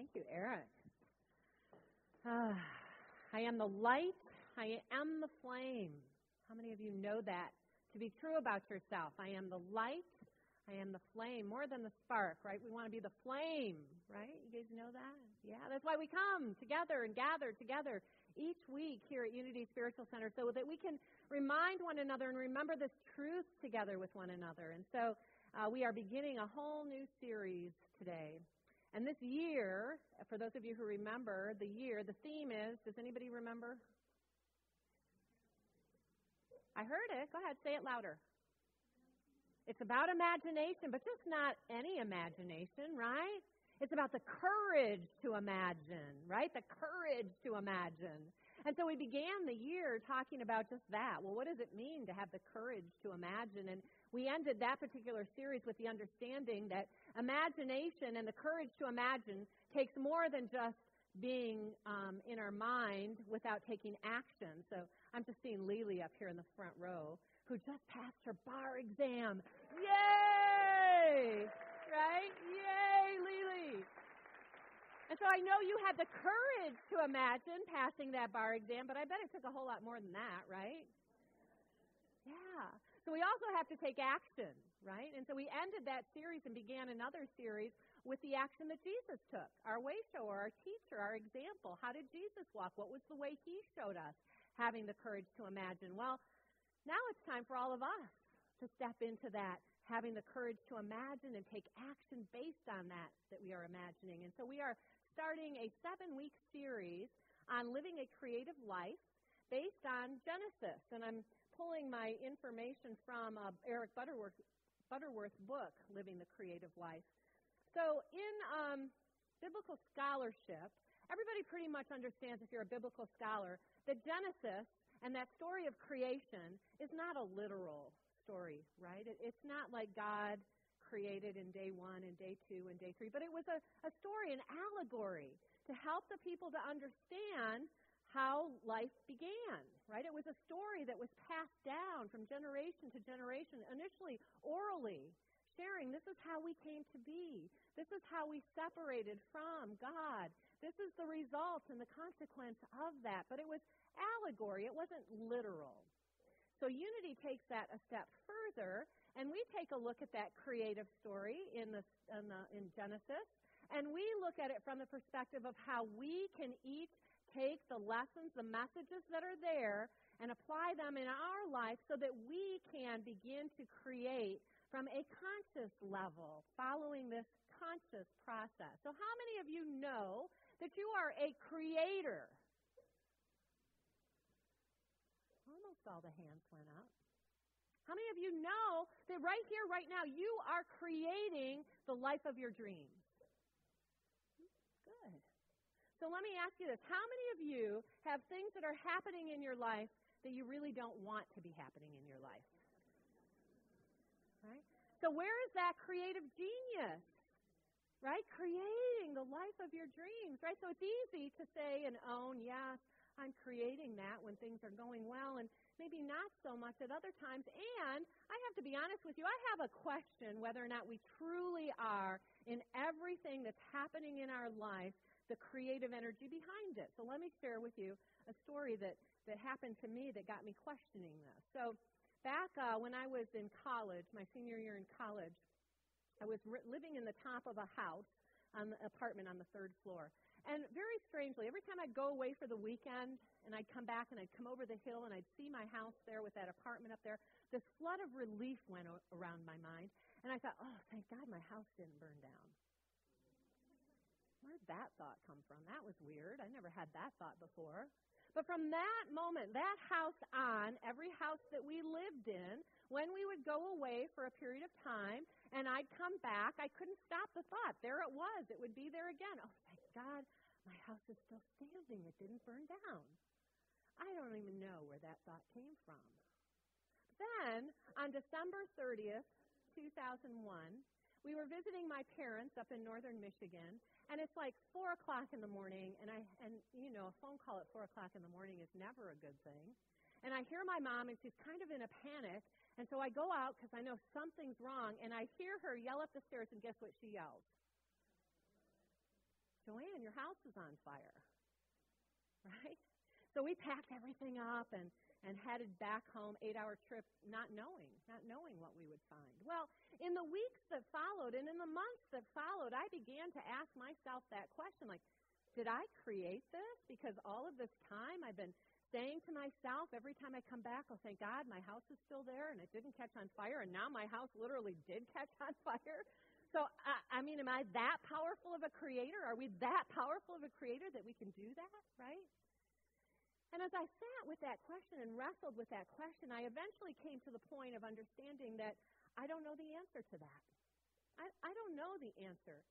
Thank you, Eric. Uh, I am the light. I am the flame. How many of you know that to be true about yourself? I am the light. I am the flame, more than the spark, right? We want to be the flame, right? You guys know that? Yeah, that's why we come together and gather together each week here at Unity Spiritual Center so that we can remind one another and remember this truth together with one another. And so uh, we are beginning a whole new series today. And this year, for those of you who remember the year, the theme is does anybody remember? I heard it. Go ahead, say it louder. It's about imagination, but just not any imagination, right? It's about the courage to imagine, right? The courage to imagine. And so we began the year talking about just that. Well, what does it mean to have the courage to imagine? And we ended that particular series with the understanding that imagination and the courage to imagine takes more than just being um, in our mind without taking action. So I'm just seeing Lily up here in the front row who just passed her bar exam. Yay! Right? Yay, Lily! And so I know you had the courage to imagine passing that bar exam, but I bet it took a whole lot more than that, right? Yeah. So we also have to take action, right? And so we ended that series and began another series with the action that Jesus took. Our way shower, our teacher, our example. How did Jesus walk? What was the way he showed us having the courage to imagine? Well, now it's time for all of us to step into that having the courage to imagine and take action based on that that we are imagining. And so we are starting a seven week series on living a creative life based on Genesis. And I'm pulling my information from uh, Eric Butterworth, Butterworth's book, Living the Creative Life. So, in um, biblical scholarship, everybody pretty much understands, if you're a biblical scholar, that Genesis and that story of creation is not a literal story, right? It, it's not like God created in day one and day two and day three, but it was a, a story, an allegory to help the people to understand how life began, right? It was a story that was passed down from generation to generation, initially orally, sharing this is how we came to be. This is how we separated from God. This is the result and the consequence of that. But it was allegory, it wasn't literal. So Unity takes that a step further and we take a look at that creative story in, the, in, the, in Genesis, and we look at it from the perspective of how we can each take the lessons, the messages that are there, and apply them in our life so that we can begin to create from a conscious level, following this conscious process. So, how many of you know that you are a creator? Almost all the hands went up. How many of you know that right here, right now, you are creating the life of your dreams? Good. So let me ask you this. How many of you have things that are happening in your life that you really don't want to be happening in your life? Right? So where is that creative genius? Right? Creating the life of your dreams, right? So it's easy to say and own, yes, I'm creating that when things are going well. And maybe not so much at other times. And I have to be honest with you, I have a question whether or not we truly are in everything that's happening in our life, the creative energy behind it. So let me share with you a story that, that happened to me that got me questioning this. So back uh, when I was in college, my senior year in college, I was ri- living in the top of a house the apartment on the third floor. And very strangely, every time I'd go away for the weekend and I'd come back and I'd come over the hill and I'd see my house there with that apartment up there, this flood of relief went o- around my mind. And I thought, oh, thank God my house didn't burn down. Where did that thought come from? That was weird. I never had that thought before. But from that moment, that house on, every house that we lived in, when we would go away for a period of time and I'd come back, I couldn't stop the thought. There it was. It would be there again. Oh, thank God, my house is still standing. It didn't burn down. I don't even know where that thought came from. Then, on December 30th, 2001, we were visiting my parents up in northern Michigan, and it's like four o'clock in the morning, and I and you know a phone call at four o'clock in the morning is never a good thing. And I hear my mom, and she's kind of in a panic, and so I go out because I know something's wrong, and I hear her yell up the stairs, and guess what she yells? Joanne, your house is on fire. Right? So we packed everything up and, and headed back home, eight hour trip, not knowing, not knowing what we would find. Well, in the weeks that followed and in the months that followed, I began to ask myself that question like, did I create this? Because all of this time I've been saying to myself every time I come back, oh, thank God my house is still there and it didn't catch on fire, and now my house literally did catch on fire. So, I, I mean, am I that powerful of a creator? Are we that powerful of a creator that we can do that, right? And as I sat with that question and wrestled with that question, I eventually came to the point of understanding that I don't know the answer to that. I, I don't know the answer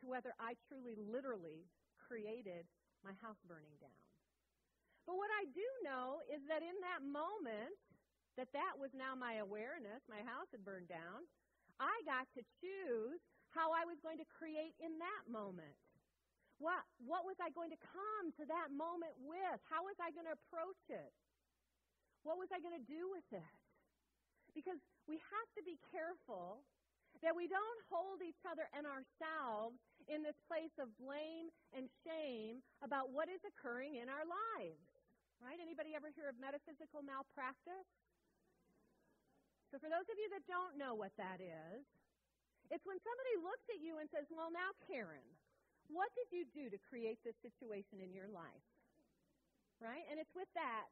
to whether I truly, literally created my house burning down. But what I do know is that in that moment, that that was now my awareness, my house had burned down, I got to choose how I was going to create in that moment. What, what was I going to come to that moment with? How was I going to approach it? What was I going to do with it? Because we have to be careful that we don't hold each other and ourselves in this place of blame and shame about what is occurring in our lives. Right? Anybody ever hear of metaphysical malpractice? So for those of you that don't know what that is, it's when somebody looks at you and says, "Well, now Karen, what did you do to create this situation in your life?" Right? And it's with that.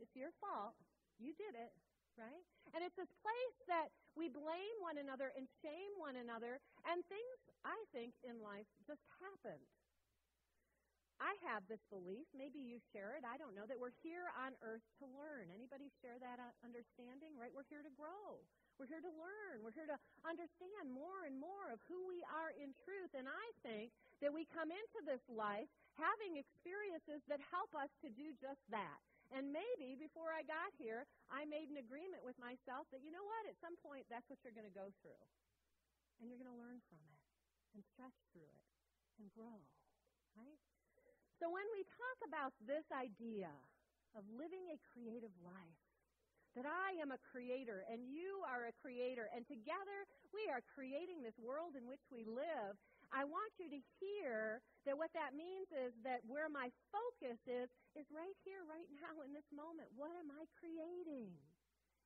It's your fault. You did it, right? And it's this place that we blame one another and shame one another, and things, I think, in life just happen. I have this belief, maybe you share it, I don't know, that we're here on earth to learn. Anybody share that uh, understanding, right? We're here to grow. We're here to learn. We're here to understand more and more of who we are in truth. And I think that we come into this life having experiences that help us to do just that. And maybe before I got here, I made an agreement with myself that, you know what, at some point, that's what you're going to go through. And you're going to learn from it and stretch through it and grow, right? So when we talk about this idea of living a creative life, that I am a creator and you are a creator, and together we are creating this world in which we live, I want you to hear that what that means is that where my focus is, is right here, right now, in this moment. What am I creating?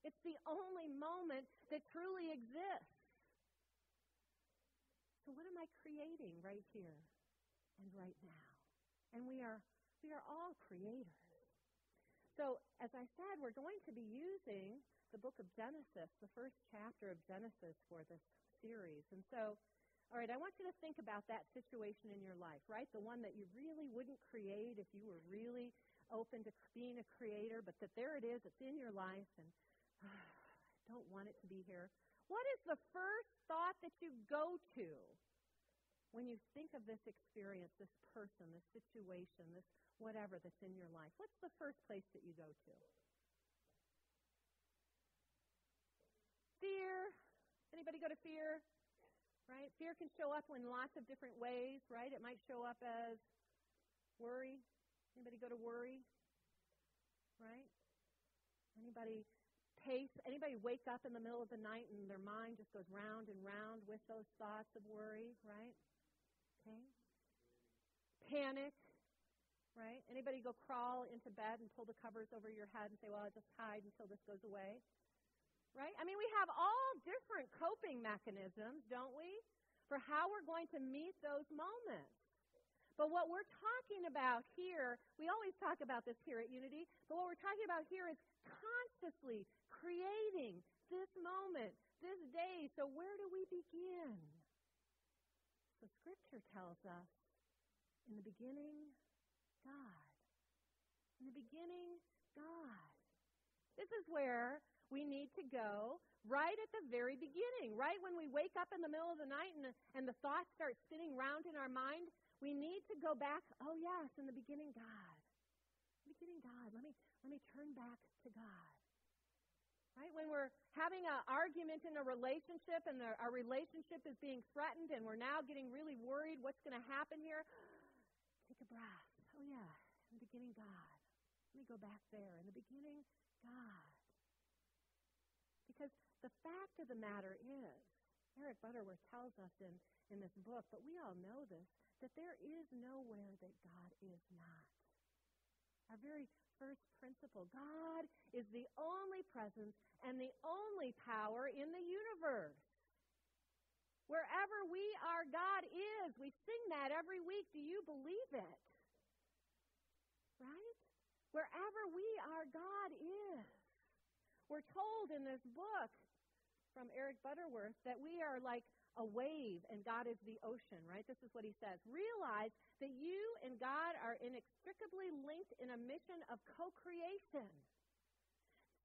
It's the only moment that truly exists. So, what am I creating right here and right now? And we are, we are all creators. So, as I said, we're going to be using the book of Genesis, the first chapter of Genesis for this series. And so, all right, I want you to think about that situation in your life, right? The one that you really wouldn't create if you were really open to being a creator, but that there it is, it's in your life, and uh, I don't want it to be here. What is the first thought that you go to when you think of this experience, this person, this situation, this whatever that's in your life, what's the first place that you go to? Fear. Anybody go to fear? Right? Fear can show up in lots of different ways, right? It might show up as worry. Anybody go to worry? Right? Anybody pace? Anybody wake up in the middle of the night and their mind just goes round and round with those thoughts of worry, right? Okay? Panic, right? Anybody go crawl into bed and pull the covers over your head and say, well, I'll just hide until this goes away? Right? I mean, we have all different coping mechanisms, don't we, for how we're going to meet those moments. But what we're talking about here, we always talk about this here at Unity, but what we're talking about here is consciously creating this moment, this day. So where do we begin? So Scripture tells us in the beginning, God. In the beginning, God. This is where we need to go right at the very beginning, right when we wake up in the middle of the night and the, and the thoughts start spinning round in our mind. We need to go back. Oh yes, in the beginning, God. beginning, God. Let me let me turn back to God. Right? When we're having an argument in a relationship and the, our relationship is being threatened and we're now getting really worried what's going to happen here, take a breath. Yeah, in the beginning, God. Let me go back there. In the beginning, God. Because the fact of the matter is Eric Butterworth tells us in, in this book, but we all know this, that there is nowhere that God is not. Our very first principle God is the only presence and the only power in the universe. Wherever we are, God is. We sing that every week. Do you believe it? Right? Wherever we are, God is. We're told in this book from Eric Butterworth that we are like a wave and God is the ocean, right? This is what he says. Realize that you and God are inextricably linked in a mission of co creation.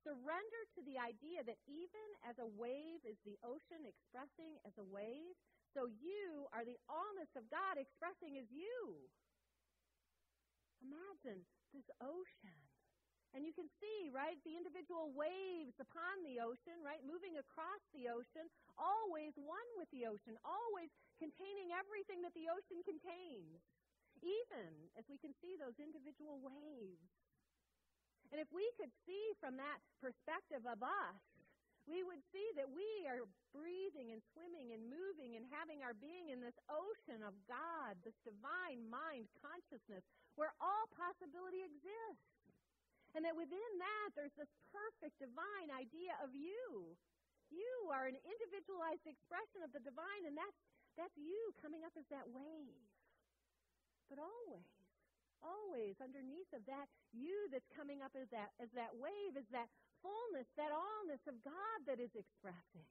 Surrender to the idea that even as a wave is the ocean expressing as a wave, so you are the allness of God expressing as you. Imagine this ocean. And you can see, right, the individual waves upon the ocean, right, moving across the ocean, always one with the ocean, always containing everything that the ocean contains, even as we can see those individual waves. And if we could see from that perspective of us, we would see that we are breathing and swimming and moving and having our being in this ocean of God, this divine mind consciousness where all possibility exists. And that within that, there's this perfect divine idea of you. You are an individualized expression of the divine, and that's, that's you coming up as that wave. But always, always underneath of that, you that's coming up as that, as that wave is that fullness, that allness of God that is expressing.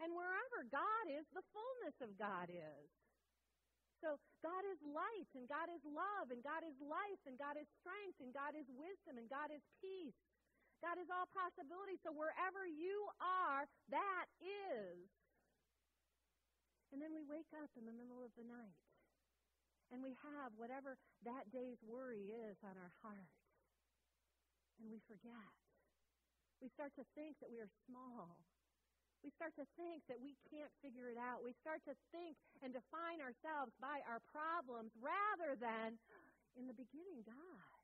And wherever God is, the fullness of God is. So God is light, and God is love, and God is life, and God is strength, and God is wisdom, and God is peace. God is all possibility. So wherever you are, that is. And then we wake up in the middle of the night, and we have whatever that day's worry is on our heart. And we forget. We start to think that we are small we start to think that we can't figure it out. We start to think and define ourselves by our problems rather than, in the beginning, God.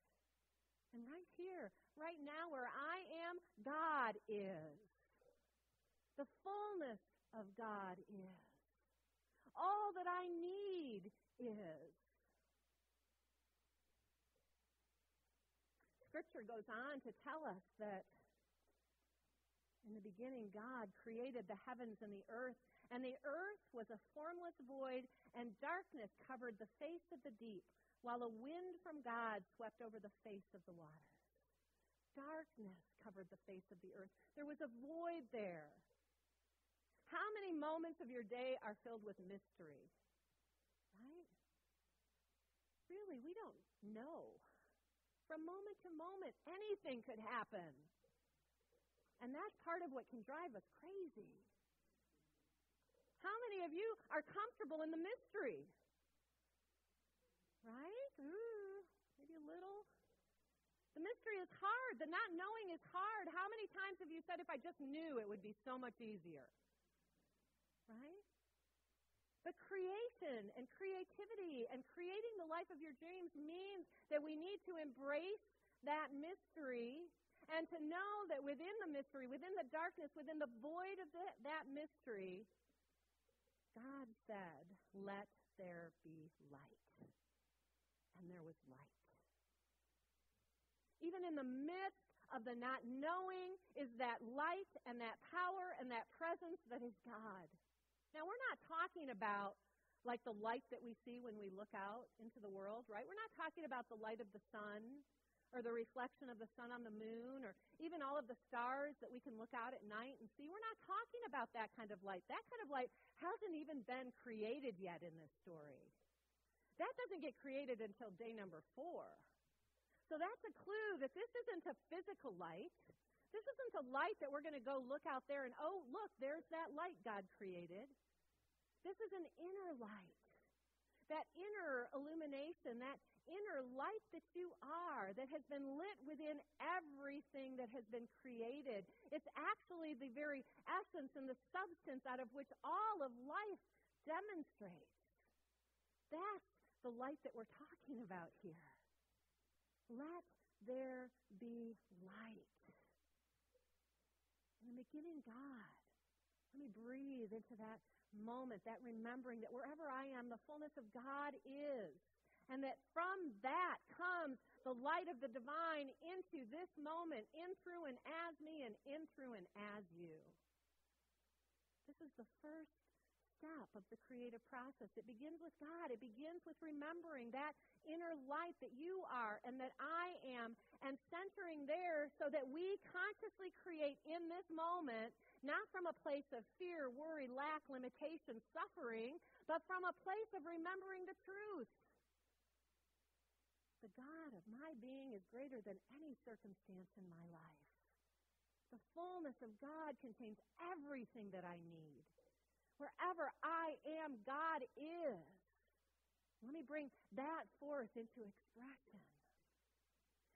And right here, right now, where I am, God is. The fullness of God is. All that I need is. Scripture goes on to tell us that in the beginning, God created the heavens and the earth, and the earth was a formless void, and darkness covered the face of the deep, while a wind from God swept over the face of the waters. Darkness covered the face of the earth. There was a void there. How many moments of your day are filled with mystery? Right? Really, we don't know. From moment to moment, anything could happen. And that's part of what can drive us crazy. How many of you are comfortable in the mystery? Right? Ooh, maybe a little. The mystery is hard. The not knowing is hard. How many times have you said, if I just knew, it would be so much easier? Right? But creation and creativity and creating the life of your dreams means that we need to embrace that mystery and to know that within the mystery, within the darkness, within the void of the, that mystery, God said, Let there be light. And there was light. Even in the midst of the not knowing is that light and that power and that presence that is God. Now, we're not talking about like the light that we see when we look out into the world, right? We're not talking about the light of the sun or the reflection of the sun on the moon, or even all of the stars that we can look out at night and see. We're not talking about that kind of light. That kind of light hasn't even been created yet in this story. That doesn't get created until day number four. So that's a clue that this isn't a physical light. This isn't a light that we're going to go look out there and, oh, look, there's that light God created. This is an inner light. That inner illumination, that inner light that you are, that has been lit within everything that has been created. It's actually the very essence and the substance out of which all of life demonstrates. That's the light that we're talking about here. Let there be light. In the beginning, God. Let me breathe into that moment, that remembering that wherever I am, the fullness of God is. And that from that comes the light of the divine into this moment, in, through, and as me, and in, through, and as you. This is the first step of the creative process. It begins with God. It begins with remembering that inner light that you are and that I am, and centering there so that we consciously create in this moment, not from a place of fear, worry, lack, limitation, suffering, but from a place of remembering the truth the God of my being is greater than any circumstance in my life. The fullness of God contains everything that I need. Wherever I am, God is. Let me bring that forth into expression.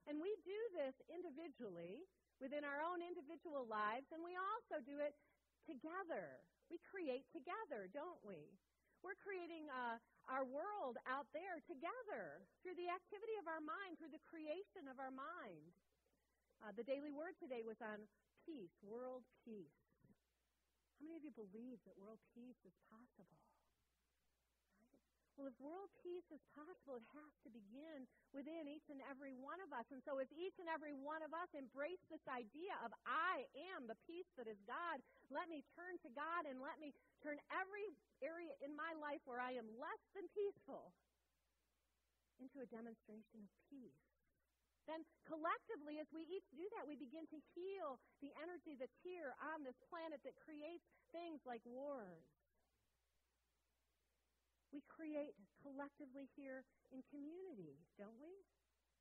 And we do this individually within our own individual lives, and we also do it together. We create together, don't we? We're creating uh, our world out there together through the activity of our mind, through the creation of our mind. Uh, the daily word today was on peace, world peace. How many of you believe that world peace is possible? Well, if world peace is possible, it has to begin within each and every one of us. And so, if each and every one of us embrace this idea of I am the peace that is God, let me turn to God and let me turn every area in my life where I am less than peaceful into a demonstration of peace. Then, collectively, as we each do that, we begin to heal the energy that's here on this planet that creates things like wars we create collectively here in community, don't we?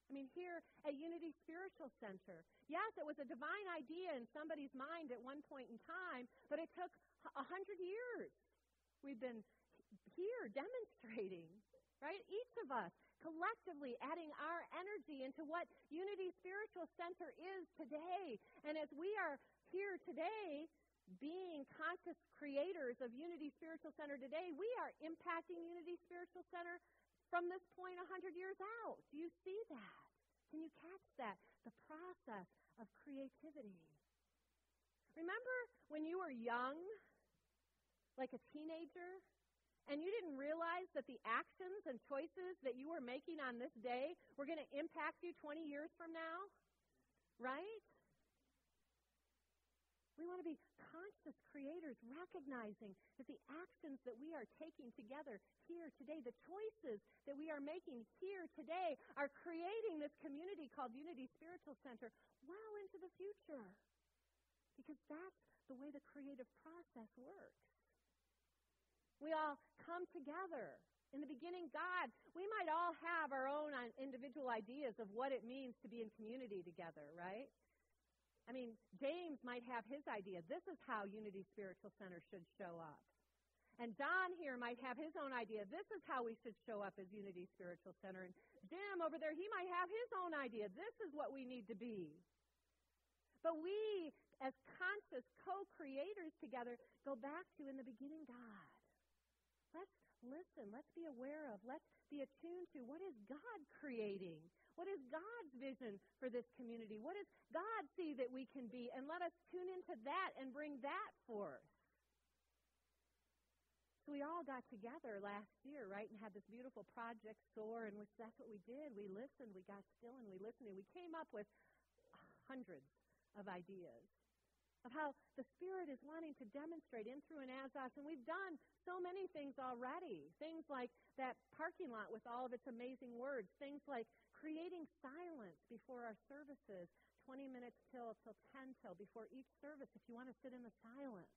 I mean, here at Unity Spiritual Center, yes, it was a divine idea in somebody's mind at one point in time, but it took a hundred years. We've been here demonstrating, right? Each of us collectively adding our energy into what Unity Spiritual Center is today. And as we are here today, being conscious creators of Unity Spiritual Center today, we are impacting Unity Spiritual Center from this point 100 years out. Do you see that? Can you catch that? The process of creativity. Remember when you were young, like a teenager, and you didn't realize that the actions and choices that you were making on this day were going to impact you 20 years from now? Right? We want to be conscious creators, recognizing that the actions that we are taking together here today, the choices that we are making here today, are creating this community called Unity Spiritual Center well into the future. Because that's the way the creative process works. We all come together. In the beginning, God, we might all have our own uh, individual ideas of what it means to be in community together, right? I mean, James might have his idea. This is how Unity Spiritual Center should show up. And Don here might have his own idea. This is how we should show up as Unity Spiritual Center. And Jim over there, he might have his own idea. This is what we need to be. But we, as conscious co creators together, go back to in the beginning God. Let's listen. Let's be aware of. Let's be attuned to what is God creating? What is God's vision for this community? What does God see that we can be? And let us tune into that and bring that forth. So we all got together last year, right, and had this beautiful project soar, in which that's what we did. We listened, we got still, and we listened, and we came up with hundreds of ideas of how the Spirit is wanting to demonstrate in, through, and as us. And we've done so many things already. Things like that parking lot with all of its amazing words. Things like creating silence before our services, 20 minutes till till 10 till before each service if you want to sit in the silence.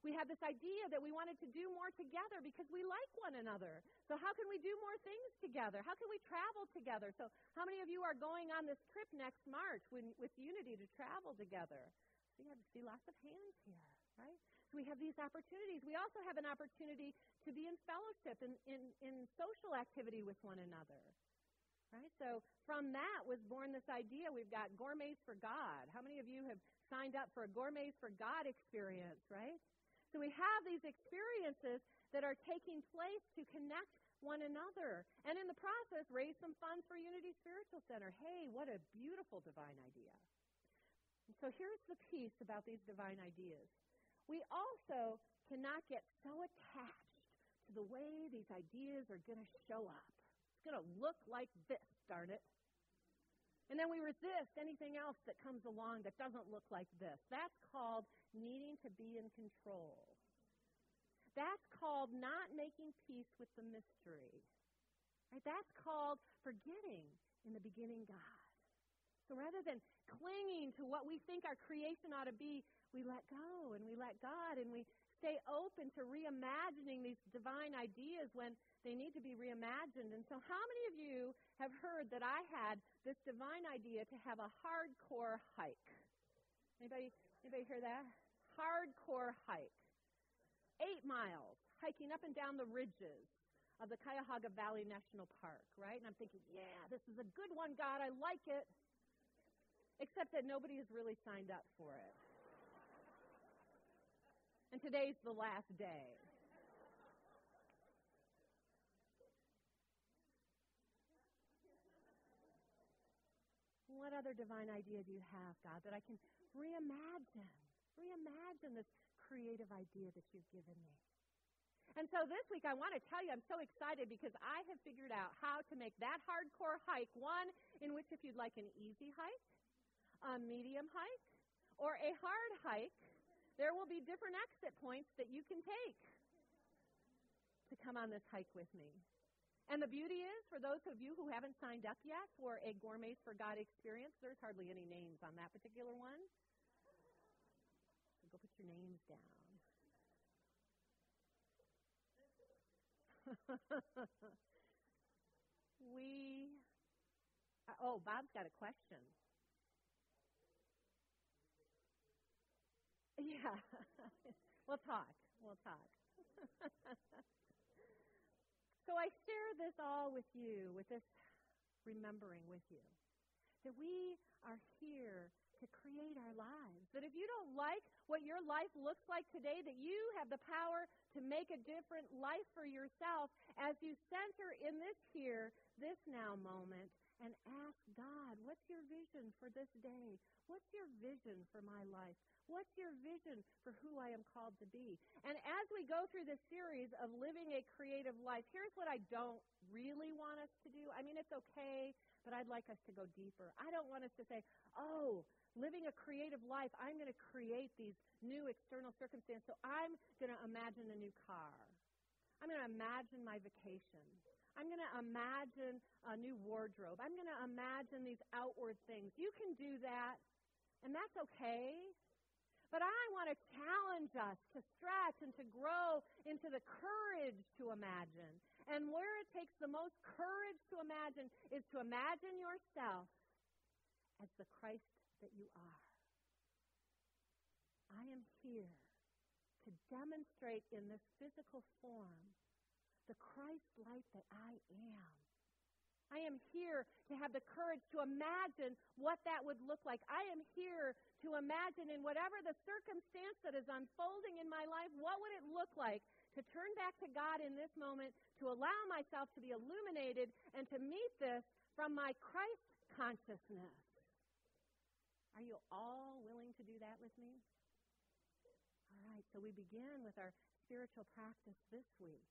We had this idea that we wanted to do more together because we like one another. So how can we do more things together? How can we travel together? So how many of you are going on this trip next March when, with Unity to travel together? You have see lots of hands here, right? So we have these opportunities. We also have an opportunity to be in fellowship, in, in, in social activity with one another. Right? So from that was born this idea. We've got Gourmets for God. How many of you have signed up for a Gourmets for God experience, right? So we have these experiences that are taking place to connect one another. And in the process, raise some funds for Unity Spiritual Center. Hey, what a beautiful divine idea. So here's the piece about these divine ideas. we also cannot get so attached to the way these ideas are going to show up. It's going to look like this, darn it. And then we resist anything else that comes along that doesn't look like this. That's called needing to be in control. That's called not making peace with the mystery. Right? That's called forgetting in the beginning God. So rather than clinging to what we think our creation ought to be, we let go and we let God and we stay open to reimagining these divine ideas when they need to be reimagined. And so, how many of you have heard that I had this divine idea to have a hardcore hike? Anybody, anybody hear that? Hardcore hike. Eight miles, hiking up and down the ridges of the Cuyahoga Valley National Park, right? And I'm thinking, yeah, this is a good one, God. I like it. Except that nobody has really signed up for it. And today's the last day. What other divine idea do you have, God, that I can reimagine? Reimagine this creative idea that you've given me. And so this week, I want to tell you, I'm so excited because I have figured out how to make that hardcore hike one in which, if you'd like an easy hike, a medium hike, or a hard hike, there will be different exit points that you can take to come on this hike with me. And the beauty is, for those of you who haven't signed up yet for a Gourmets for God experience, there's hardly any names on that particular one. So go put your names down. we, uh, oh, Bob's got a question. Yeah. we'll talk. We'll talk. so I share this all with you, with this remembering with you, that we are here to create our lives. That if you don't like what your life looks like today, that you have the power to make a different life for yourself as you center in this here, this now moment and ask God, what's your vision for this day? What's your vision for my life? What's your vision for who I am called to be? And as we go through this series of living a creative life, here's what I don't really want us to do. I mean, it's okay, but I'd like us to go deeper. I don't want us to say, oh, living a creative life, I'm going to create these new external circumstances. So I'm going to imagine a new car. I'm going to imagine my vacation. I'm going to imagine a new wardrobe. I'm going to imagine these outward things. You can do that, and that's okay. But I want to challenge us to stretch and to grow into the courage to imagine. And where it takes the most courage to imagine is to imagine yourself as the Christ that you are. I am here to demonstrate in this physical form the Christ light that I am. I am here to have the courage to imagine what that would look like. I am here to imagine in whatever the circumstance that is unfolding in my life, what would it look like to turn back to God in this moment, to allow myself to be illuminated, and to meet this from my Christ consciousness. Are you all willing to do that with me? All right, so we begin with our spiritual practice this week